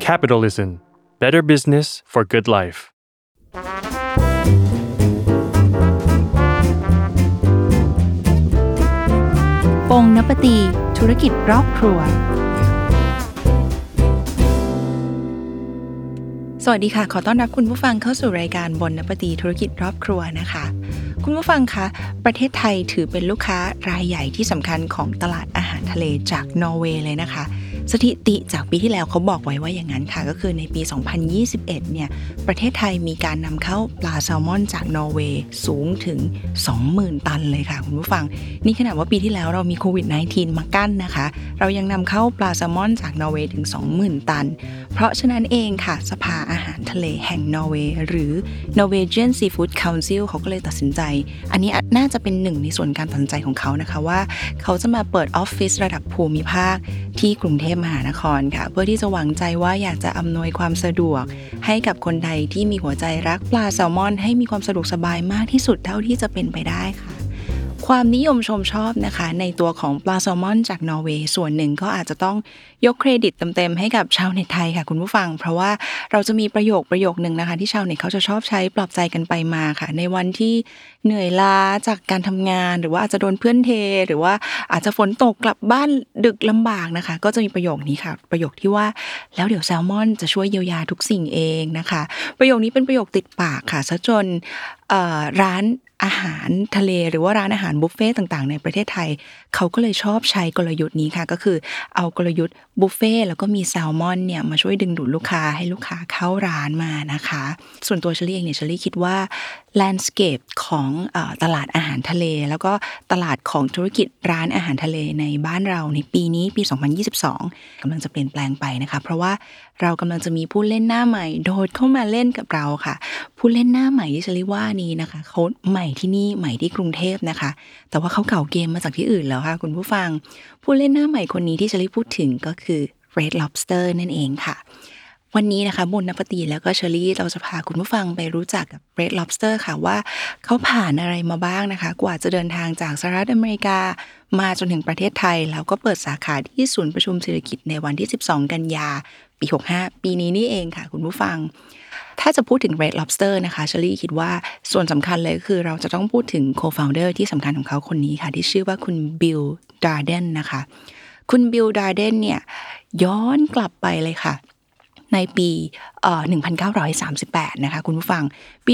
Capitalism Better Business for Good Life ปงนปตี ธุรกิจรอบครัว สวัสดีค่ะ ขอต้อนรับคุณผู้ฟังเข้าสู่รายการบนนปตีธุรกิจรอบครัวนะคะ คุณผู้ฟังคะ ประเทศไทยถือเป็นลูกค้ารายใหญ่ที่สำคัญของตลาดอาหารทะเลจากนอร์เวย์เลยนะคะ สถิติจากปีที่แล้วเขาบอกไว้ว่าอย่างนั้นค่ะ ก็คือในปี 2021 เนี่ย ประเทศไทยมีการนำเข้าปลาแซลมอนจากนอร์เวย์สูงถึง 20,000 ตันเลยค่ะ คุณผู้ฟัง นี่ขนาดว่าปีที่แล้วเรามีโควิด -19 มากั้นนะคะ เรายังนำเข้าปลาแซลมอนจากนอร์เวย์ถึง 20,000 ตัน เพราะฉะนั้นเองค่ะ สภาอาหารทะเลแห่งนอร์เวย์หรือ Norwegian Seafood Council เขาก็เลยตัดสินใจ อันนี้น่าจะเป็นหนึ่งในส่วนการตัดสินใจของเขานะคะว่า เขาจะมาเปิดออฟฟิศระดับภูมิภาคที่กรุงเทพมหานครค่ะ เพื่อที่จะหวังใจว่าอยากจะอำนวยความสะดวก ให้กับคนไทยที่มีหัวใจรักปลาแซลมอน ให้มีความสะดวกสบายมากที่สุดเท่าที่จะเป็นไปได้ค่ะ ความนิยมชมชอบนะคะ ในตัวของปลาแซลมอนจากนอร์เวย์ส่วนหนึ่งก็อาจจะต้องยกเครดิตเต็มๆให้กับชาวเน็ตไทยค่ะคุณผู้ฟัง เพราะว่าเราจะมีประโยคประโยคหนึ่งนะคะ ที่ชาวเน็ตเขาจะชอบใช้ปลอบใจกันไปมาค่ะ ในวันที่เหนื่อยล้าจากการทำงาน หรือว่าอาจจะโดนเพื่อนเท หรือว่าอาจจะฝนตกกลับบ้านดึกลำบากนะคะ ก็จะมีประโยคนี้ค่ะ ประโยคที่ว่าแล้วเดี๋ยวแซลมอนจะช่วยเยียวยาทุกสิ่งเองนะคะ ประโยคนี้เป็นประโยคติดปากค่ะซะจนร้าน อาหารทะเลหรือว่าร้านอาหารบุฟเฟ่ต่างๆ ในประเทศไทย เขาก็เลยชอบใช้กลยุทธ์นี้ค่ะ ก็คือเอากลยุทธ์บุฟเฟ่แล้วก็มีแซลมอนเนี่ยมาช่วยดึงดูดลูกค้าให้ลูกค้าเข้าร้านมานะคะ ส่วนตัวเชลี่เองเนี่ยเชลี่คิดว่าแลนด์สเคปของตลาดอาหารทะเล แล้วก็ตลาดของธุรกิจร้านอาหารทะเลในบ้านเราในปีนี้ปี 2022กำลังจะเปลี่ยนแปลงไปนะคะ เพราะว่าเรากำลังจะมีผู้เล่นหน้าใหม่โดดเข้ามาเล่นกับเราค่ะ ผู้เล่นหน้าใหม่ที่ชลี่ว่านี้นะคะเขาใหม่ที่นี่ใหม่ที่กรุงเทพนะคะ แต่ว่าเขาเก่าเกมมาจากที่อื่นแล้วค่ะ คุณผู้ฟัง ผู้เล่นหน้าใหม่คนนี้ที่ชลี่พูดถึงก็คือ Red Lobster นั่นเองค่ะ วันนี้นะคะบุญนปตีแล้วก็เชอรี่เราจะพาคุณผู้ฟังไปรู้จักกับ Red Lobster ค่ะว่าเขาผ่านอะไรมาบ้างนะคะ กว่าจะเดินทางจากสหรัฐอเมริกามาจนถึงประเทศไทย แล้วก็เปิดสาขาที่ศูนย์ประชุมเศรษฐกิจในวันที่ 12 กันยา ปี 65 ปีนี้นี่เองค่ะ คุณผู้ฟัง ถ้าจะพูดถึง Red Lobster นะคะเชอรี่คิดว่าส่วนสำคัญเลยคือเราจะต้องพูดถึง co-founder ที่สำคัญของเขาคนนี้ค่ะ ที่ชื่อว่าคุณบิลดาร์เดนนะคะ คุณบิลดาร์เดนเนี่ยย้อนกลับไปเลยค่ะ ในปี 1938 นะคะคุณผู้ฟัง ปี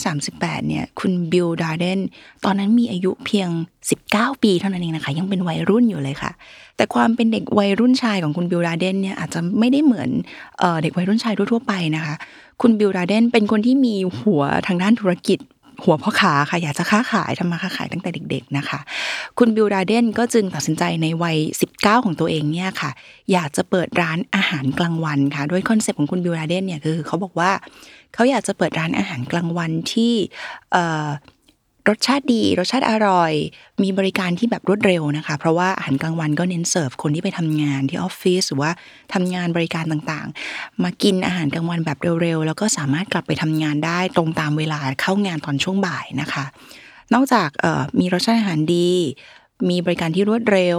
1938 เนี่ย คุณบิลดาร์เดน ตอนนั้นมีอายุเพียง 19 ปีเท่านั้นเองนะคะ ยังเป็นวัยรุ่นอยู่เลยค่ะ แต่ความเป็นเด็กวัยรุ่นชายของคุณบิลดาร์เดนเนี่ยอาจจะไม่ได้เหมือนเด็กวัยรุ่นชายทั่วๆไปนะคะ คุณบิลดาร์เดนเป็นคนที่มีหัวทางด้านธุรกิจ หัวพ่อขาค่ะอยากจะค้าขายทำมาค้าขายตั้งแต่เด็ก ๆนะคะ คุณบิลดาร์เดนก็จึงตัดสินใจในวัย 19 ของตัวเองเนี่ยค่ะ อยากจะเปิดร้านอาหารกลางวันค่ะด้วยคอนเซปต์ของคุณบิลดาร์เดนเนี่ยคือเขาบอกว่าเขาอยากจะเปิดร้านอาหารกลางวันที่ รสชาติดี รสชาติอร่อย มีบริการที่แบบรวดเร็วนะคะ เพราะว่าอาหารกลางวันก็เน้นเสิร์ฟคนที่ไปทำงานที่ออฟฟิศหรือว่าทำงานบริการต่างๆ มากินอาหารกลางวันแบบเร็วๆ แล้วก็สามารถกลับไปทำงานได้ตรงตามเวลาเข้างานตอนช่วงบ่ายนะคะ นอกจากมีรสชาติอาหารดี มีบริการที่รวดเร็ว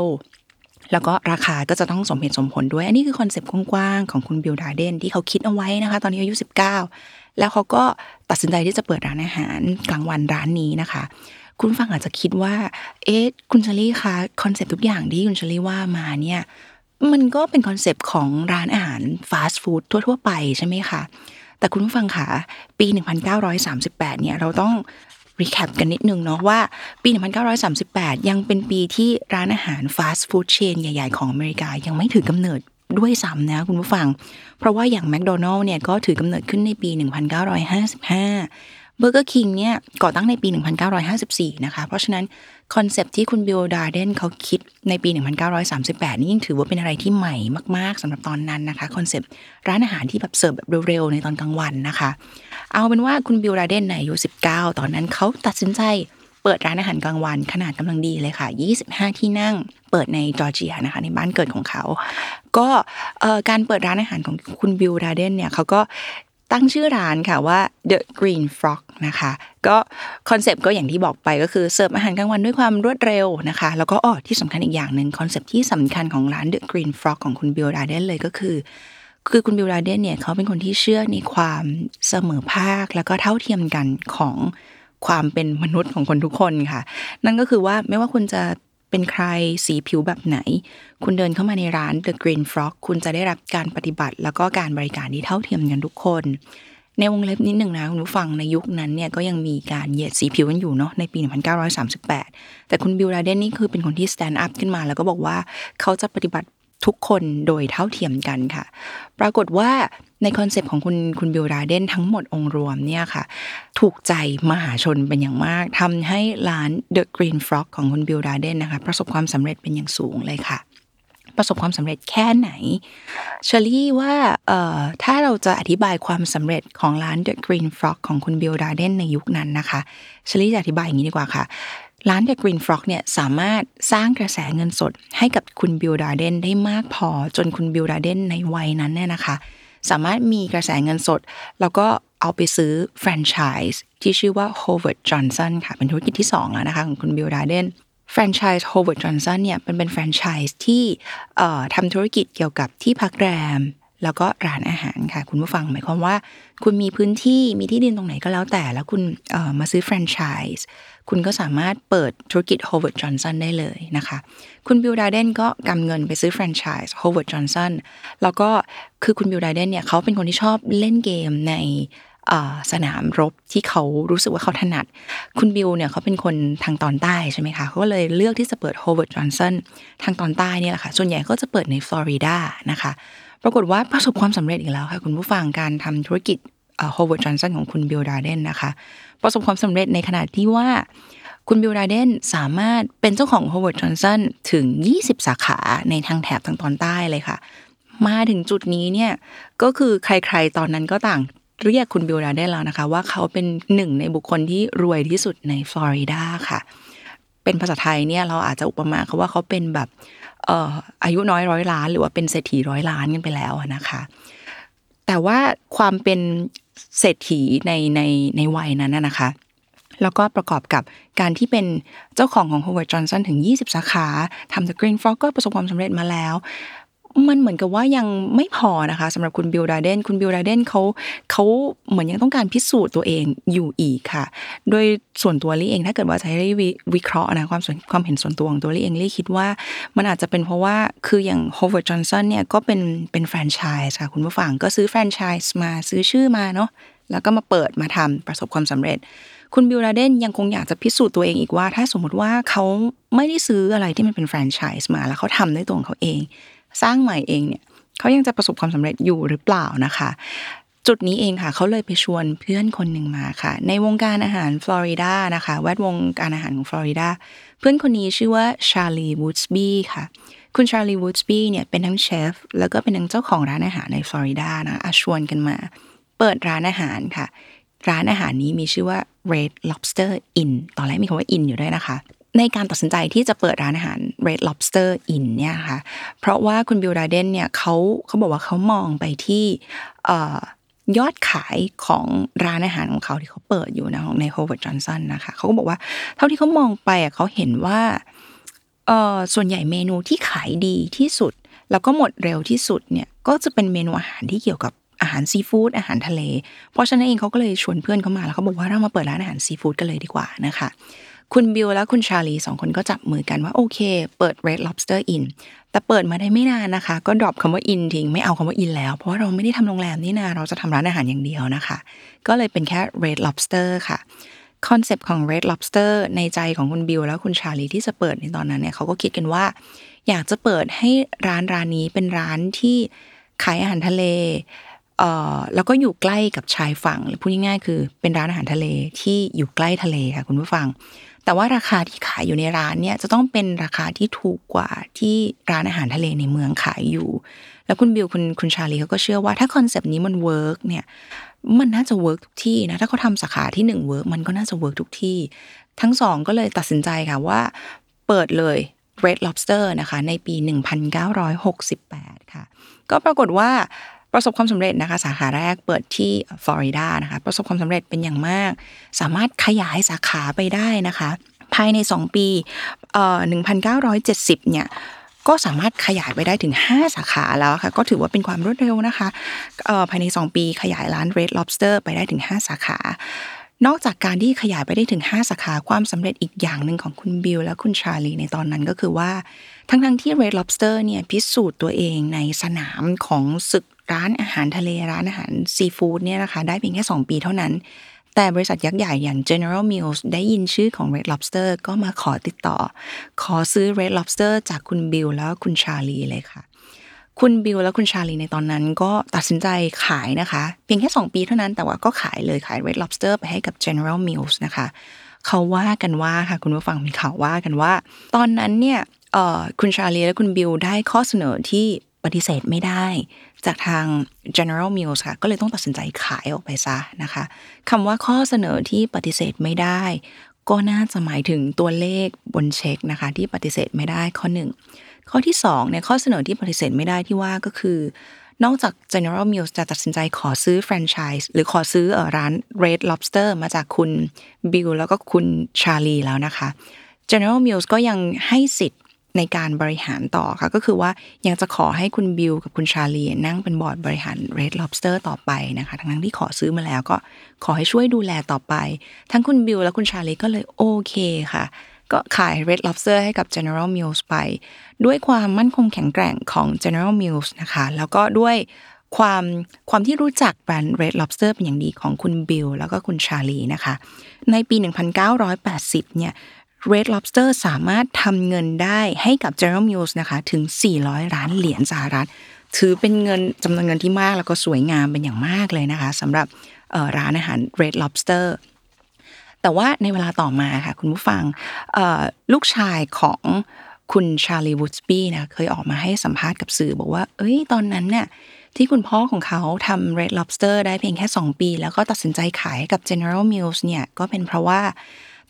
แล้วก็ราคาก็จะต้องสมเหตุสมผลด้วย อันนี้คือคอนเซปต์กว้างๆของคุณบิลดาร์เดนที่เขาคิดเอาไว้นะคะ ตอนนี้อายุ 19 แล้วเขาก็ตัดสินใจที่จะเปิดร้านอาหารกลางวันร้านนี้นะคะ คุณฟังอาจจะคิดว่า เอ๊ะคุณเชอรี่คะคอนเซปต์ทุกอย่างที่คุณเชอรี่ว่ามาเนี่ยมันก็เป็นคอนเซปต์ของร้านอาหารฟาสต์ฟู้ดทั่ว ๆ ไปใช่ไหมคะ แต่คุณผู้ฟังคะปี 1938 เนี่ยเราต้อง recap กันนิดนึงเนาะว่าปี 1938 ยังเป็นปีที่ร้านอาหารฟาสต์ฟู้ดเชนใหญ่ ๆ ของอเมริกายังไม่ถือกำเนิด ด้วยซ้ำนะคุณผู้ฟัง เพราะว่าอย่างแมคโดนัลด์เนี่ยก็ถือกำเนิดขึ้นในปี 1955 เบอร์เกอร์คิงเนี่ยก่อตั้งในปี 1954 นะคะ เพราะฉะนั้นคอนเซปต์ที่คุณบิลดาร์เดนเขาคิดในปี 1938 นี่ยิ่งถือว่าเป็นอะไรที่ใหม่มาก ๆสำหรับตอนนั้นนะคะคอนเซปต์ร้านอาหารที่แบบเสิร์ฟแบบเร็วๆในตอนกลางวันนะคะ เอาเป็นว่าคุณบิลดาร์เดนในอายุ 19 ตอนนั้นเขาตัดสินใจ เปิดร้านอาหารกลางวันขนาดกำลังดีเลยค่ะ 25 ที่นั่ง เปิดในจอร์เจียนะคะ ในบ้านเกิดของเขา ก็การเปิดร้านอาหารของคุณบิลดาร์เดนเนี่ยเขาก็ตั้งชื่อร้านค่ะว่า The Green Frog นะคะ ก็คอนเซปต์ก็อย่างที่บอกไปก็คือเสิร์ฟอาหารกลางวันด้วยความรวดเร็วนะคะ แล้วก็อ๋อที่สำคัญอีกอย่างหนึ่งคอนเซปต์ที่สำคัญของร้าน The Green Frog ของคุณบิลดาร์เดนเลยก็คือคือคุณบิลดาเดนเนี่ยเขาเป็นคนที่เชื่อในความเสมอภาคแล้วก็เท่าเทียมกันของ ความเป็นมนุษย์ของคนทุกคนค่ะ นั่นก็คือว่าไม่ว่าคุณจะเป็นใครสีผิวแบบไหน คุณเดินเข้ามาในร้าน The Green Frog คุณจะได้รับการปฏิบัติ แล้วก็การบริการที่เท่าเทียมกันทุกคน ในวงเล็บนิดหนึ่งนะคุณผู้ฟังในยุคนั้นเนี่ยก็ยังมีการเหยียดสีผิวกันอยู่เนาะในปี 1938 แต่คุณบิลลาเดนนี่คือเป็นคนที่ stand up ขึ้นมา แล้วก็บอกว่าเขาจะปฏิบัติ ทุกคนโดยเท่าเทียมกันค่ะ ปรากฏว่าในคอนเซปต์ของคุณคุณบิลดาร์เดนทั้งหมดองค์รวมเนี่ยค่ะ ถูกใจมหาชนเป็นอย่างมากทำให้ร้าน The Green Frog ของคุณบิลดาร์เดนนะคะ ประสบความสำเร็จเป็นอย่างสูงเลยค่ะ ประสบความสำเร็จแค่ไหนเชอรี่ว่าเอ่อถ้าเราจะอธิบายความสำเร็จของร้าน The Green Frog ของคุณบิลดาร์เดนในยุคนั้นนะคะเชอรี่จะอธิบายอย่างนี้ดีกว่าค่ะ ร้าน The Green Frog เนี่ยสามารถสร้างกระแสเงินสดให้กับคุณบิลดาร์เดนได้มากพอจนคุณบิลดาร์เดนในวัยนั้นเนี่ยนะคะ สามารถมีกระแสเงินสด แล้วก็เอาไปซื้อแฟรนไชส์ที่ชื่อว่า Howard Johnson ค่ะเป็นธุรกิจที่2แล้วนะคะของคุณบิลดาร์เดนแฟรนไชส์ Howard Johnson เนี่ยเป็นเป็นแฟรนไชส์ที่ทำธุรกิจเกี่ยวกับที่พักแรม แล้วก็ร้านอาหารค่ะ คุณผู้ฟังหมายความว่า คุณมีพื้นที่มีที่ดินตรงไหนก็แล้วแต่ แล้วคุณมาซื้อแฟรนไชส์คุณก็สามารถเปิดธุรกิจ Howard Johnson ได้เลยนะคะ คุณบิลดาร์เดนก็กำเงินไปซื้อแฟรนไชส์ Howard Johnson แล้วก็คือคุณบิลดาร์เดนเนี่ยเขาเป็นคนที่ชอบเล่นเกมในสนามรบที่เขารู้สึกว่าเขาถนัด คุณบิลเนี่ยเขาเป็นคนทางตอนใต้ใช่ไหมคะเขาก็เลยเลือกที่จะเปิด Howard Johnson ทางตอนใต้เนี่ยแหละค่ะส่วนใหญ่ก็จะเปิดในฟลอริดานะคะ ปรากฏว่าประสบความสำเร็จอีกแล้วค่ะคุณผู้ฟังการทำธุรกิจ Howard Johnson ของคุณบิลดาเดนนะคะ ประสบความสำเร็จในขนาดที่ว่าคุณบิลดาเดนสามารถเป็นเจ้าของ Howard Johnson ถึง 20 สาขาในทางแถบทางตอนใต้เลยค่ะ มาถึงจุดนี้เนี่ยก็คือใครๆตอนนั้นก็ต่างเรียกคุณบิลดาเดนแล้วนะคะ ว่าเขาเป็นหนึ่งในบุคคลที่รวยที่สุดในฟลอริดาค่ะ เป็นภาษาไทยเนี่ยเราอาจจะอุปมาเขาว่าเขาเป็นแบบเอ่ออายุน้อยร้อยล้าน หรือว่าเป็นเศรษฐีร้อยล้านกันไปแล้วนะคะ แต่ว่าความเป็นเศรษฐีในในในวัยนั้นนะคะ แล้วก็ประกอบกับการที่เป็นเจ้าของของ Howard Johnson ถึง 20 สาขาทำ The Green Frog ก็ประสบความสำเร็จมาแล้ว มันเหมือนกับว่ายังไม่พอนะคะสำหรับคุณบิลดาเดนคุณบิลดาเดนเขาเขาเหมือนยังต้องการพิสูจน์ตัวเองอยู่อีกค่ะ โดยส่วนตัวลี่เองถ้าเกิดว่าจะให้วิเคราะห์นะความส่วนความเห็นส่วนตัวของตัวลี่เองลี่คิดว่า มันอาจจะเป็นเพราะว่าคืออย่าง Howard Johnson เนี่ยก็เป็นเป็นแฟรนไชส์ค่ะคุณผู้ฟังก็ซื้อแฟรนไชส์มาซื้อชื่อมาเนาะแล้วก็มาเปิดมาทำประสบความสำเร็จ คุณบิลลาเดนยังคงอยากจะพิสูจน์ตัวเองอีกว่า ถ้าสมมติว่าเขาไม่ได้ซื้ออะไรที่มันเป็นแฟรนไชส์มา แล้วเขาทำด้วยตัวของเขาเอง สร้างใหม่เองเนี่ยเขายังจะประสบความสำเร็จอยู่หรือเปล่านะคะ จุดนี้เองค่ะเขาเลยไปชวนเพื่อนคนหนึ่งมาค่ะ ในวงการอาหารฟลอริดานะคะแวดวงการอาหารของฟลอริดาเพื่อนคนนี้ชื่อว่าชาลีวูดสบีค่ะคุณชาลีวูดสบีเนี่ยเป็นทั้งเชฟแล้วก็เป็นทั้งเจ้าของร้านอาหารในฟลอริดานะชวนกันมา เปิดร้านอาหารค่ะ ร้านอาหารนี้มีชื่อว่า Red Lobster Inn ตอนแรกมีคำว่า Inn อยู่ด้วยนะคะ ในการตัดสินใจที่จะเปิดร้านอาหาร Red Lobster Inn เนี่ยค่ะ เพราะว่าคุณบิลดาเดนเนี่ยเขาเขาบอกว่าเขามองไปที่ยอดขายของร้านอาหารของเขาที่เขาเปิดอยู่นะใน Howard Johnson นะคะเขาก็บอกว่าเท่าที่เขามองไปอะเขาเห็นว่าส่วนใหญ่เมนูที่ขายดีที่สุด แล้วก็หมดเร็วที่สุดเนี่ยก็จะเป็นเมนูอาหารที่เกี่ยวกับอาหารซีฟู้ดอาหารทะเล เพราะฉะนั้นเองเขาก็เลยชวนเพื่อนเข้ามาแล้วเขาบอกว่าเรามาเปิดร้านอาหารซีฟู้ดกันเลยดีกว่านะคะ คุณบิลและคุณชาลีสองคนก็จับมือกันว่าโอเค เปิด Red Lobster Inn แต่เปิดมาได้ไม่นานนะคะ ก็ดรอปคำว่า in ทิ้งไม่เอาคำว่า in แล้ว เพราะว่าเราไม่ได้ทำโรงแรมนี่นาเราจะทำร้านอาหารอย่างเดียวนะคะ ก็เลยเป็นแค่ Red Lobster ค่ะคอนเซปต์ของ Red Lobster ในใจของคุณบิลและคุณชาลีที่จะเปิดในตอนนั้นเนี่ยเขาก็คิดกันว่า อยากจะเปิดให้ร้านร้านนี้เป็นร้านที่ขายอาหารทะเล แล้วก็อยู่ใกล้กับชายฝั่งหรือพูดง่ายๆคือเป็นร้านอาหารทะเลที่อยู่ใกล้ทะเลค่ะคุณผู้ฟัง แต่ว่าราคาที่ขายอยู่ในร้านเนี่ยจะต้องเป็นราคาที่ถูกกว่าที่ร้านอาหารทะเลในเมืองขายอยู่ แล้วคุณบิลคุณคุณชาลีเขาก็เชื่อว่าถ้าคอนเซปต์นี้มัน work เนี่ยมันน่าจะ work ทุกที่นะถ้าเขาทำสาขาที่หนึ่ง work มันก็น่าจะ work ทุกที่ ทั้งสองก็เลยตัดสินใจค่ะว่า เปิดเลย Red Lobster นะคะในปี 1968 ค่ะ ก็ปรากฏว่า ประสบความสำเร็จนะคะสาขาแรกเปิดที่ฟลอริดานะคะประสบความสำเร็จเป็นอย่างมาก สามารถขยายสาขาไปได้นะคะ ภายใน 2 ปีเอ่อ1970 เนี่ยก็สามารถขยายไปได้ถึง 5 สาขาแล้วค่ะก็ถือว่าเป็นความรวดเร็วนะคะเอ่อภายใน 2 ปีขยายร้าน Red Lobster ไปได้ถึง 5 สาขานอกจากการที่ขยายไปได้ถึง 5 สาขาความสำเร็จอีกอย่างหนึ่งของคุณบิลและคุณชาลีในตอนนั้นก็คือว่า ทั้งๆที่ Red Lobster เนี่ยพิสูจน์ตัวเองในสนามของศึก ร้านอาหารทะเลร้านอาหารซีฟู้ดเนี่ยนะคะ ได้เพียงแค่ 2 ปีเท่านั้น แต่บริษัทยักษ์ใหญ่อย่าง General Mills ได้ยินชื่อของ Red Lobster ก็มาขอติดต่อ ขอซื้อ Red Lobster จากคุณบิลแล้วคุณชาลีเลยค่ะคุณบิลและคุณชาลีในตอนนั้นก็ตัดสินใจขายนะคะ เพียงแค่ 2 ปีเท่านั้นแต่ว่าก็ขายเลยขาย Red Lobster ไปให้กับ General Mills นะคะ เขาว่ากันว่าค่ะคุณผู้ฟังมีข่าวว่ากันว่า ตอนนั้นเนี่ยคุณชาลีและคุณบิลได้ข้อเสนอที่ ปฏิเสธไม่ได้ จากทาง General Mills ค่ะ ก็เลยต้องตัดสินใจขายออกไปซะนะคะคำว่าข้อเสนอที่ปฏิเสธไม่ได้ ก็น่าจะหมายถึงตัวเลขบนเช็คนะคะที่ปฏิเสธไม่ได้ข้อหนึ่งข้อที่2เนี่ยข้อเสนอที่ปฏิเสธไม่ได้ที่ว่าก็คือ นอกจาก General Mills จะตัดสินใจขอซื้อแฟรนไชส์หรือขอซื้อร้าน Red Lobster มาจากคุณบิลแล้วก็คุณชาลีแล้วนะคะ General Mills ก็ยังให้สิทธิ์ ในการบริหารต่อค่ะ ก็คือว่ายังจะขอให้คุณบิลกับคุณชาลีนั่งเป็นบอร์ดบริหาร Red Lobster ต่อไปนะคะ ทั้งที่ขอซื้อมาแล้วก็ขอให้ช่วยดูแลต่อไป ทั้งคุณบิลและคุณชาลีก็เลยโอเคค่ะ ก็ขาย Red Lobster ให้กับ General Mills ไป ด้วยความมั่นคงแข็งแกร่งของ General Mills นะคะ แล้วก็ด้วยความความที่รู้จักแบรนด์ Red Lobster เป็นอย่างดีของคุณบิลแล้วก็คุณชาลีนะคะ ในปี 1980 เนี่ย Red Lobster สามารถทำเงินได้ให้กับ General Mills นะคะถึง 400 ล้านเหรียญสหรัฐ ถือเป็นเงินจำนวนเงินที่มากแล้วก็สวยงามเป็นอย่างมากเลยนะคะสำหรับร้านอาหาร Red Lobster แต่ว่าในเวลาต่อมาค่ะคุณผู้ฟังลูกชายของคุณชาลีวูดสปีนะเคยออกมาให้สัมภาษณ์กับสื่อบอกว่า เอ้ยตอนนั้นเนี่ยที่คุณพ่อของเขาทำ Red Lobster ได้เพียงแค่ 2 ปี แล้วก็ตัดสินใจขายให้กับ General Mills เนี่ยก็เป็นเพราะว่า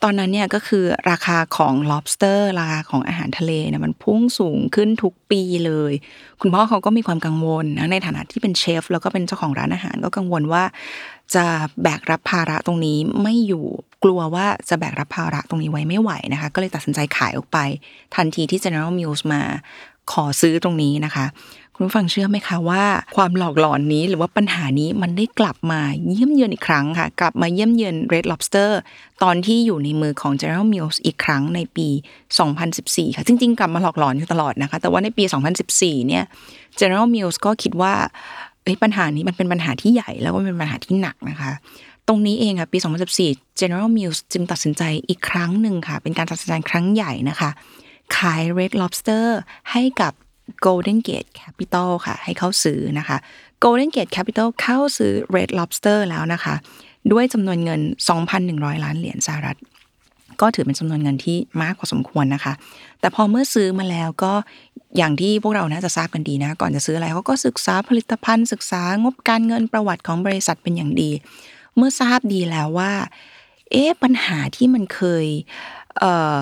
ตอนนั้นเนี่ยก็คือราคาของ lobster ราคาของอาหารทะเลเนี่ยมันพุ่งสูงขึ้นทุกปีเลย คุณพ่อเขาก็มีความกังวลนะในฐานะที่เป็นเชฟ แล้วก็เป็นเจ้าของร้านอาหารก็กังวลว่า จะแบกรับภาระตรงนี้ไม่อยู่กลัวว่าจะแบกรับภาระตรงนี้ไว้ไม่ไหวนะคะ ก็เลยตัดสินใจขายออกไป ทันทีที่ General Mills มาขอซื้อตรงนี้นะคะ คุณผู้ฟังเชื่อไหมคะว่า ความหลอกหลอนนี้หรือว่าปัญหานี้มันได้กลับมาเยี่ยมเยือนอีกครั้งค่ะ กลับมาเยี่ยมเยือน Red Lobster ตอนที่อยู่ในมือของ General Mills อีกครั้งในปี 2014 ค่ะจริงๆ กลับมาหลอกหลอนอยู่ตลอดนะคะ แต่ว่าในปี 2014 เนี่ย General Mills ก็คิดว่าปัญหานี้มันเป็นปัญหาที่ใหญ่แล้วก็เป็นปัญหาที่หนักนะคะตรงนี้เองค่ะปี 2014 General Mills จึงตัดสินใจอีกครั้งหนึ่งค่ะ เป็นการตัดสินใจครั้งใหญ่นะคะ ขาย Red Lobster ให้กับ Golden Gate Capital ค่ะ ให้เข้าซื้อนะคะ Golden Gate Capital เข้าซื้อ Red Lobster แล้วนะคะ ด้วยจำนวนเงิน 2,100 ล้านเหรียญสหรัฐ ก็ถือเป็นจำนวนเงินที่มากพอสมควรนะคะ แต่พอเมื่อซื้อมาแล้วก็อย่างที่พวกเราน่าจะทราบกันดีนะ ก่อนจะซื้ออะไรเขาก็ศึกษาผลิตภัณฑ์ศึกษางบการเงินประวัติของบริษัทเป็นอย่างดี เมื่อทราบดีแล้วว่า เอ๊ะปัญหาที่มันเคยเอ่อ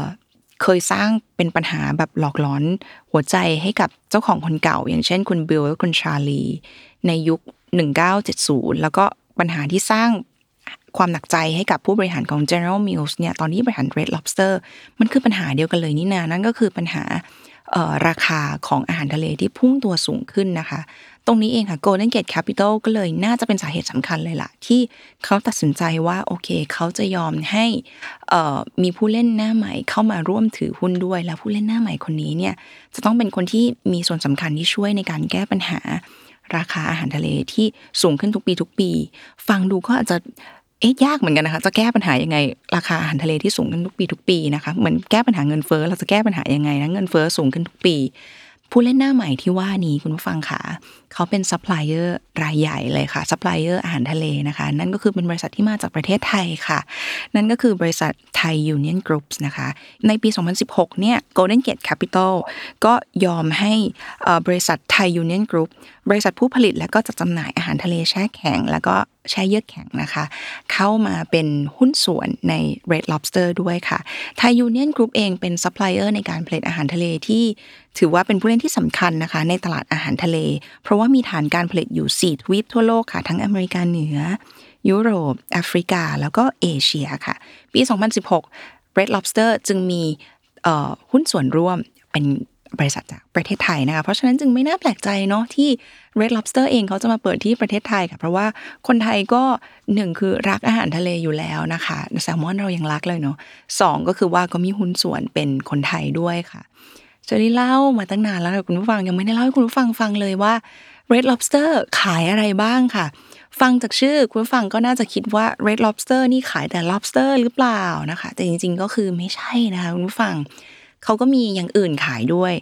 เคยสร้างเป็นปัญหาแบบหลอกหลอนหัวใจให้กับเจ้าของคนเก่า อย่างเช่นคุณบิลและคุณชาลี ในยุค 1970 แล้วก็ปัญหาที่สร้างความหนักใจให้กับผู้บริหารของ General Mills เนี่ยตอนที่บริหาร Red Lobster มันคือปัญหาเดียวกันเลยนี่นานั่นก็คือปัญหา ราคาของอาหารทะเลที่พุ่งตัวสูงขึ้นนะคะ ตรงนี้เองค่ะ Golden Gate Capital ก็เลยน่าจะเป็นสาเหตุสำคัญเลยล่ะ ที่เขาตัดสินใจว่า โอเค เขาจะยอมให้มีผู้เล่นหน้าใหม่เข้ามาร่วมถือหุ้นด้วย แล้วผู้เล่นหน้าใหม่คนนี้เนี่ยจะต้องเป็นคนที่มีส่วนสำคัญที่ช่วยในการแก้ปัญหาราคาอาหารทะเลที่สูงขึ้นทุกปีทุกปี ฟังดูก็อาจจะ เอ๊ะยากเหมือนกันนะคะ จะแก้ปัญหายังไง ราคาอาหารทะเลที่สูงขึ้นทุกปีทุกปีนะคะเหมือนแก้ปัญหาเงินเฟ้อเราจะแก้ปัญหายังไงนะเงินเฟ้อสูงขึ้นทุกปี ผู้เล่นหน้าใหม่ที่ว่านี้คุณผู้ฟังค่ะ เขาเป็นซัพพลายเออร์รายใหญ่เลยค่ะซัพพลายเออร์อาหารทะเลนะคะ นั่นก็คือเป็นบริษัทที่มาจากประเทศไทยค่ะ นั่นก็คือบริษัทไทยยูเนียนกรุ๊ปนะคะ ในปี 2016 เนี่ย Golden Gate Capital ก็ยอมให้บริษัทไทยยูเนียนกรุ๊ปบริษัทผู้ผลิตและก็จัดจำหน่ายอาหารทะเลแช่แข็ง แล้วก็แช่เยือกแข็งนะคะ เข้ามาเป็นหุ้นส่วนใน Red Lobster ด้วยค่ะไทยยูเนียนกรุ๊ปเองเป็นซัพพลายเออร์ในการผลิตอาหารทะเลที่ถือว่าเป็นผู้เล่นที่สำคัญนะคะ ในตลาดอาหารทะเล เพราะว่ามีฐานการผลิตอยู่ 4 ทวีปทั่วโลกค่ะ ทั้งอเมริกาเหนือ ยุโรปแอฟริกา แล้วก็เอเชียค่ะ ปี 2016 Red Lobster จึงมีหุ้นส่วนร่วมเป็นบริษัทจากประเทศไทยนะคะ เพราะฉะนั้นจึงไม่น่าแปลกใจเนาะที่ Red Lobster เองเขาจะมาเปิดที่ประเทศไทยค่ะ เพราะว่าคนไทยก็หนึ่งคือรักอาหารทะเลอยู่แล้วนะคะแซลมอนเรายังรักเลยเนาะสองก็คือว่าก็มีหุ้นส่วนเป็นคนไทยด้วยค่ะ เจอรี่เล่ามาตั้งนานแล้วคุณผู้ฟังยังไม่ได้เล่าให้คุณผู้ฟังฟังเลยว่า Red Lobster ขายอะไรบ้างค่ะ ฟังจากชื่อคุณผู้ฟังก็น่าจะคิดว่า Red Lobster นี่ขายแต่ lobster หรือเปล่านะคะ แต่จริง ๆ ก็คือไม่ใช่นะคะคุณผู้ฟังเขาก็มีอย่างอื่นขายด้วย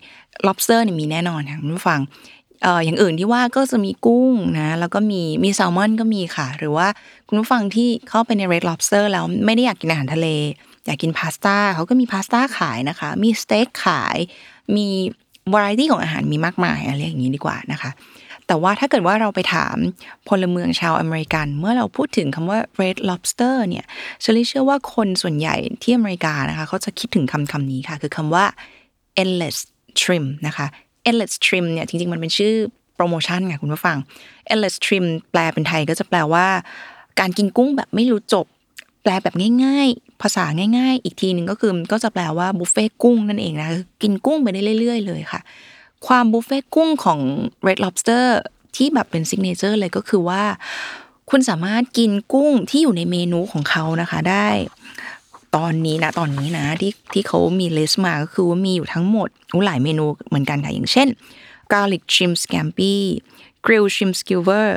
lobster เนี่ยมีแน่นอนค่ะคุณผู้ฟังเอ่ออย่างอื่นที่ว่าก็จะมีกุ้งนะแล้วก็มีมีแซลมอนก็มีค่ะ หรือว่าคุณผู้ฟังที่เข้าไปใน red lobster แล้วไม่ได้อยากกินอาหารทะเล อยากกินพาสต้าเขาก็มีพาสต้าขายนะคะ มีสเต็กขาย มีวาไรตี้ของอาหารมีมากมายอะไรอย่างนี้ดีกว่านะคะ แต่ว่าถ้าเกิดว่าเราไปถามพลเมืองชาวอเมริกัน เมื่อเราพูดถึงคำว่า red lobster เนี่ยเชลิเชื่อว่าคนส่วนใหญ่ที่อเมริกานะคะเขาจะคิดถึงคำคำนี้ค่ะ คือคำว่า endless trim นะคะ endless trim เนี่ยจริงๆ มันเป็นชื่อโปรโมชั่นค่ะคุณผู้ฟัง Endless Shrimp แปลเป็นไทยก็จะแปลว่า การกินกุ้งแบบไม่รู้จบ แปลแบบง่าย ภาษาง่าย ๆ อีกทีหนึ่งก็คือก็จะแปลว่าบุฟเฟ่กุ้งนั่นเองนะกินกุ้งไปได้เรื่อย ๆ เลยค่ะ ความบุฟเฟ่กุ้งของ Red Lobster ที่แบบเป็น signature เลยก็คือว่า คุณสามารถกินกุ้งที่อยู่ในเมนูของเขานะคะได้ ตอนนี้นะตอนนี้นะที่ที่เขามี list มาก็คือว่ามีอยู่ทั้งหมดหลายเมนูเหมือนกันค่ะอย่างเช่น garlic shrimp scampi grill shrimp skewer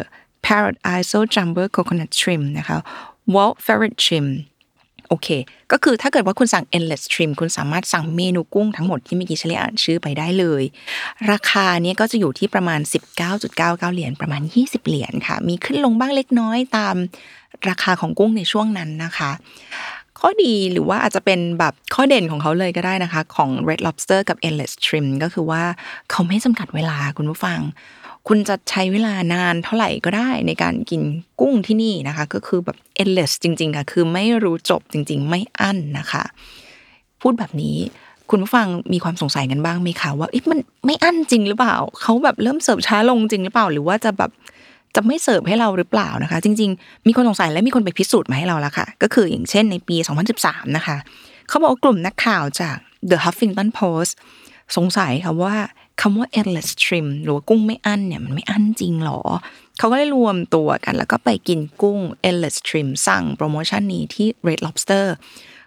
parrot iso jumbo coconut shrimp นะคะ walt ferret shrimp โอเค ก็คือถ้าเกิดว่าคุณสั่ง endless trim คุณสามารถสั่งเมนูกุ้งทั้งหมดที่เมื่อกี้เฉลี่ยอ่านชื่อไปได้เลย ราคาเนี้ยก็จะอยู่ที่ประมาณ 19.99 เหรียญประมาณ 20 เหรียญค่ะ มีขึ้นลงบ้างเล็กน้อยตามราคาของกุ้งในช่วงนั้นนะคะ ข้อดีหรือว่าอาจจะเป็นแบบข้อเด่นของเขาเลยก็ได้นะคะ ของ Red Lobster กับ Endless Trim ก็คือว่าเขาไม่จำกัดเวลาคุณผู้ฟัง คุณจะใช้เวลานานเท่าไหร่ก็ได้ในการกินกุ้งที่นี่นะคะ ก็คือแบบ endless จริง ๆ ค่ะ คือไม่รู้จบจริง ๆ ไม่อั้นนะคะ พูดแบบนี้คุณผู้ฟังมีความสงสัยกันบ้างไหมคะว่ามันไม่อั้นจริงหรือเปล่าเขาแบบเริ่มเสิร์ฟช้าลงจริงหรือเปล่า หรือว่าจะแบบจะไม่เสิร์ฟให้เราหรือเปล่านะคะ จริง ๆ มีคนสงสัยและมีคนไปพิสูจน์มาให้เราแล้วค่ะ ก็คืออย่างเช่นในปี 2013 นะคะ เขาบอกว่ากลุ่มนักข่าวจาก The Huffington Post สงสัยค่ะว่า คำว่า endless trim หรือว่ากุ้งไม่อั้นเนี่ยมันไม่อั้นจริงหรอ เขาก็ได้รวมตัวกัน แล้วก็ไปกินกุ้ง endless trim สั่งโปรโมชั่นนี้ที่ Red Lobster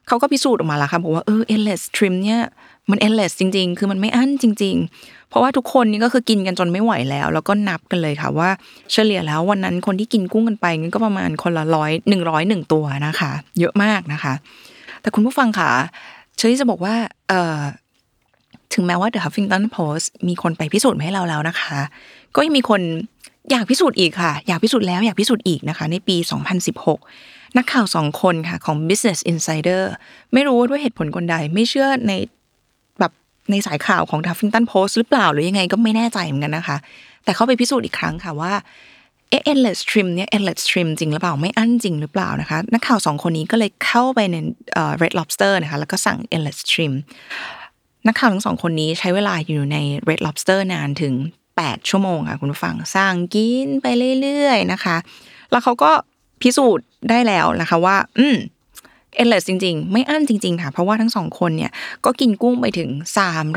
เขาก็พิสูจน์ออกมาแล้วค่ะบอกว่าเออ endless trim เนี่ยมัน endless จริง ๆ คือมันไม่อั้นจริง ๆ เพราะว่าทุกคนนี่ก็คือกินกันจนไม่ไหวแล้ว แล้วก็นับกันเลยค่ะว่า เฉลี่ยแล้ววันนั้นคนที่กินกุ้งกันไปนี่ก็ประมาณคนละร้อยหนึ่งร้อยหนึ่งตัวนะคะ เยอะมากนะคะ แต่คุณผู้ฟังค่ะเชอรี่จะบอกว่าเออ ถึงแม้ว่า The Huffington Post มีคนไปพิสูจน์ให้เราแล้วนะคะ ก็ยังมีคนอยากพิสูจน์อีกค่ะ อยากพิสูจน์แล้วอยากพิสูจน์อีกนะคะ ในปี 2016 นักข่าวสองคนค่ะของ Business Insider ไม่รู้ว่าด้วยเหตุผลคนใด ไม่เชื่อในแบบในสายข่าวของ Huffington Post หรือเปล่าหรือยังไงก็ไม่แน่ใจเหมือนกันนะคะ แต่เขาไปพิสูจน์อีกครั้งค่ะว่าเอ endless trim เนี่ย endless trim จริงหรือเปล่าไม่อั้นจริงหรือเปล่านะคะนักข่าวสองคนนี้ก็เลยเข้าไปใน red lobster นะคะแล้วก็สั่ง endless trim นั นักข่าวทั้งสองคนนี้ใช้เวลาอยู่ใน Red Lobster นานถึง 8 ชั่วโมงค่ะคุณผู้ฟังสร้างกินไปเรื่อยๆนะคะ แล้วเขาก็พิสูจน์ได้แล้วนะคะว่า อืมเอเลสจริง ๆ ไม่อั้นจริง ๆ ค่ะ เพราะว่าทั้งสองคนเนี่ยก็กินกุ้งไปถึง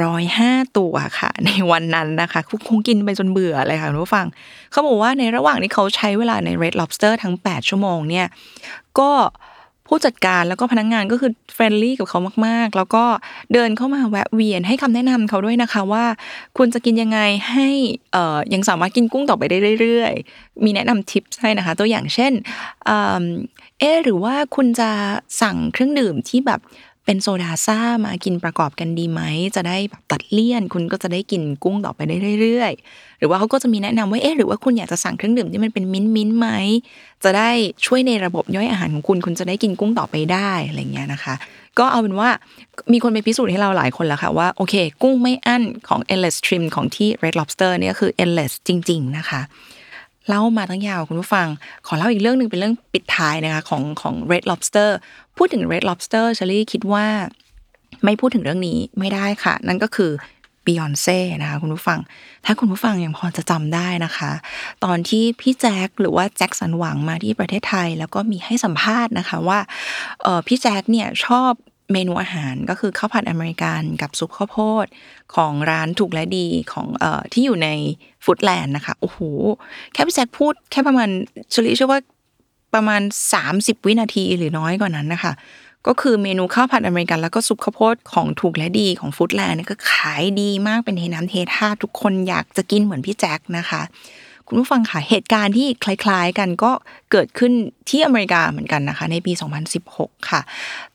305 ตัวค่ะ ในวันนั้นนะคะคงกินไปจนเบื่อเลยค่ะคุณผู้ฟัง เขาบอกว่าในระหว่างที่เขาใช้เวลาใน Red Lobster ทั้ง 8 ชั่วโมงเนี่ย ก็ ผู้จัดการแล้วก็พนักงานก็คือ friendly กับเขามากๆ แล้วก็เดินเข้ามาแวะเวียนให้คำแนะนำเขาด้วยนะคะว่า คุณจะกินยังไงให้เอ่อยังสามารถกินกุ้งต่อไปได้เรื่อยๆ มีแนะนำทิปให้นะคะ ตัวอย่างเช่นเออหรือว่าคุณจะสั่งเครื่องดื่มที่แบบ เป็นโซดาซ่ามากินประกอบกันดีไหม จะได้แบบตัดเลี่ยน คุณก็จะได้กินกุ้งต่อไปได้เรื่อยๆ หรือว่าเขาก็จะมีแนะนำว่าเอ๊ะหรือว่าคุณอยากจะสั่งเครื่องดื่มที่มันเป็นมิ้นมิ้นไหม จะได้ช่วยในระบบย่อยอาหารของคุณ คุณจะได้กินกุ้งต่อไปได้อะไรเงี้ยนะคะ ก็เอาเป็นว่ามีคนไปพิสูจน์ให้เราหลายคนแล้วค่ะว่าโอเค กุ้งไม่อั้นของ endless trim ของที่ red lobster เนี่ยคือ endless จริง ๆ นะคะ เล่ามาตั้งยาวคุณผู้ฟัง ขอเล่าอีกเรื่องหนึ่งเป็นเรื่องปิดท้ายนะคะของของ Red Lobster พูดถึง Red Lobster เชลี่คิดว่าไม่พูดถึงเรื่องนี้ไม่ได้ค่ะ นั่นก็คือบิยอนเซ่นะคะคุณผู้ฟัง ถ้าคุณผู้ฟังยังพอจะจำได้นะคะ ตอนที่พี่แจ็คหรือว่าแจ็คสันหวังมาที่ประเทศไทย แล้วก็มีให้สัมภาษณ์นะคะว่าออพี่แจ็คเนี่ยชอบ เมนูอาหารก็คือข้าวผัดอเมริกันกับซุปข้าวโพดของร้านถูกและดีของเอ่อที่อยู่ในฟู้ดแลนด์นะคะโอ้โหแค่พี่แจ็คพูดแค่ประมาณเฉลี่ยเชื่อว่าประมาณ 30 วินาทีหรือน้อยกว่านั้นนะคะก็คือเมนูข้าวผัดอเมริกันแล้วก็ซุปข้าวโพดของถูกและดีของ Foodland ก็ขายดีมากเป็นเทน้ำเทท่าทุกคนอยากจะกินเหมือนพี่แจ็คนะคะ คุณผู้ฟังค่ะเหตุการณ์ที่คล้าย ๆ กันก็เกิดขึ้นที่อเมริกาเหมือนกันนะคะ ในปี 2016 ค่ะ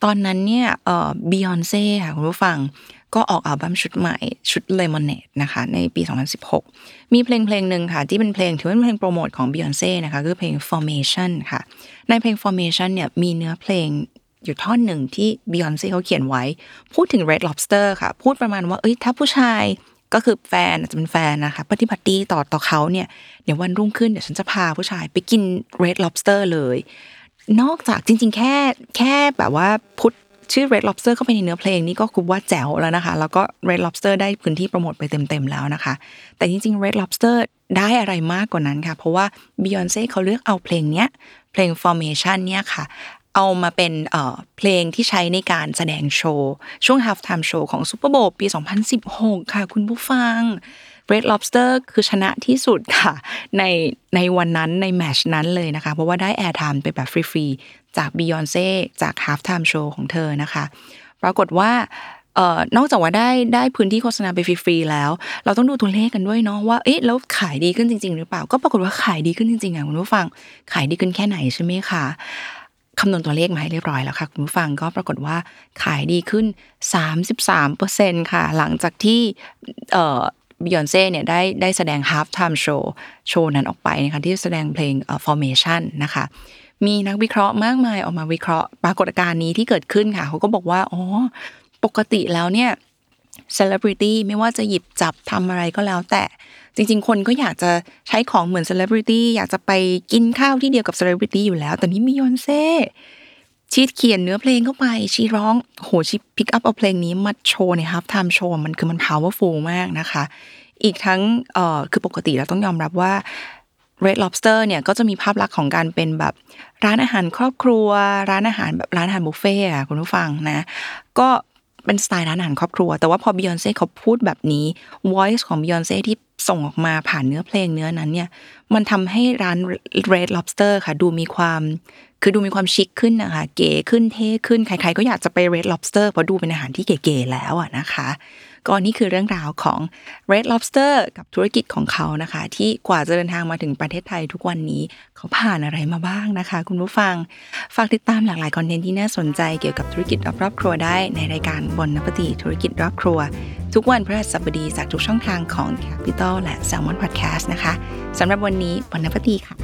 ตอนนั้นเนี่ยเอ่อบิยอนเซ่ค่ะคุณผู้ฟังก็ออกอัลบั้มชุดใหม่ชุด Lemonade นะคะ ในปี 2016 มีเพลงเพลงหนึ่งค่ะ ที่เป็นเพลงถือว่าเป็นเพลงโปรโมทของ Beyonce นะคะ คือเพลง Formation ค่ะ ในเพลง Formation เนี่ยมีเนื้อเพลงอยู่ท่อนหนึ่งที่ Beyonce เขาเขียนไว้ พูดถึง Red Lobster ค่ะ พูดประมาณว่าเอ้ยถ้าผู้ชาย ก็คือแฟนอาจจะเป็นแฟนนะคะปฏิบัติดีต่อต่อเขาเนี่ยเดี๋ยววันรุ่งขึ้นเดี๋ยวฉันจะพาผู้ชายไปกิน Red Lobster เลย นอกจากจริง ๆ แค่แค่แบบว่าพุทชื่อ Red Lobster เข้าไปในเนื้อเพลงนี่ก็คือว่าแจ๋วแล้วนะคะ แล้วก็ Red Lobster ได้พื้นที่โปรโมทไปเต็มๆแล้วนะคะ แต่จริงๆ Red Lobster ได้อะไรมากกว่านั้นค่ะ เพราะว่า Beyonce เขาเลือกเอาเพลงเนี้ยเพลง Formation เนี่ยค่ะ เอามาเป็นเพลงที่ใช้ในการแสดงโชว์ ช่วง half time show ของ Super Bowl ปี 2016 ค่ะคุณผู้ฟัง Red Lobster คือชนะที่สุดค่ะ ในในวันนั้นในแมตช์นั้นเลยนะคะ เพราะว่าได้ airtime ไปแบบฟรีๆ จาก Beyonce จาก half time show ของเธอนะคะ ปรากฏว่าเอ่อนอกจากว่าได้ได้พื้นที่โฆษณาไปฟรีๆแล้ว เราต้องดูตัวเลขกันด้วยเนาะว่าเอ๊ะแล้วขายดีขึ้นจริง ๆ หรือเปล่า ก็ปรากฏว่าขายดีขึ้นจริงๆอะคุณผู้ฟังขายดีขึ้นแค่ไหนใช่ไหมคะ คำนวณตัวเลขมาให้เรียบร้อยแล้วค่ะ คุณผู้ฟังก็ปรากฏว่าขายดีขึ้น 33%ค่ะ หลังจากที่เบิยอนเซ่เนี่ยได้ได้แสดง half time show โชว์นั้นออกไปนะคะที่แสดงเพลง formation นะคะมีนักวิเคราะห์มากมายออกมาวิเคราะห์ปรากฏการณ์นี้ที่เกิดขึ้นค่ะเขาก็บอกว่าอ๋อปกติแล้วเนี่ย celebrity ไม่ว่าจะหยิบจับทำอะไรก็แล้วแต่ จริง ๆ คนก็อยากจะใช้ของเหมือน celebrity อยากจะไปกินข้าวที่เดียวกับ celebrity อยู่แล้ว แต่นี่บียอนเซ่ she เขียนเนื้อเพลงเข้าไป she ร้องโห she pick up เอาเพลงนี้มาโชว์ใน half time show มันคือมัน powerful มากนะคะ อีกทั้งเอ่อคือปกติเราต้องยอมรับว่า Red Lobster เนี่ยก็จะมีภาพลักษณ์ของการเป็นแบบร้านอาหารครอบครัว ร้านอาหารแบบร้านอาหารบุฟเฟ่อะคุณผู้ฟังนะก็เป็นสไตล์ร้านอาหารครอบครัว แต่ว่าพอ Beyonce เขาพูดแบบนี้ voice ของ Beyonce ที่ ส่งออกมาผ่านเนื้อเพลงเนื้อนั้นเนี่ย มันทำให้ร้าน Red Lobster ค่ะ ดูมีความ คือดูมีความชิคขึ้นนะคะ เก๋ขึ้นเท่ขึ้น ใครๆก็อยากจะไป Red Lobster เพราะดูเป็นอาหารที่เก๋ๆแล้วอะนะคะ ก็นี่คือเรื่องราวของ Red Lobster กับธุรกิจของเขานะคะ ที่กว่าจะเดินทางมาถึงประเทศไทยทุกวันนี้เขาผ่านอะไรมาบ้างนะคะ คุณผู้ฟัง ฝากติดตามหลากหลายคอนเทนต์ที่น่าสนใจเกี่ยวกับธุรกิจรอบครัวได้ในรายการบนนปฏิธุรกิจรอบครัว ทุกวันพฤหัสบดีจากทุกช่องทางของ Capital และ Salmon Podcast นะคะสำหรับวันนี้บนนปฏิค่ะ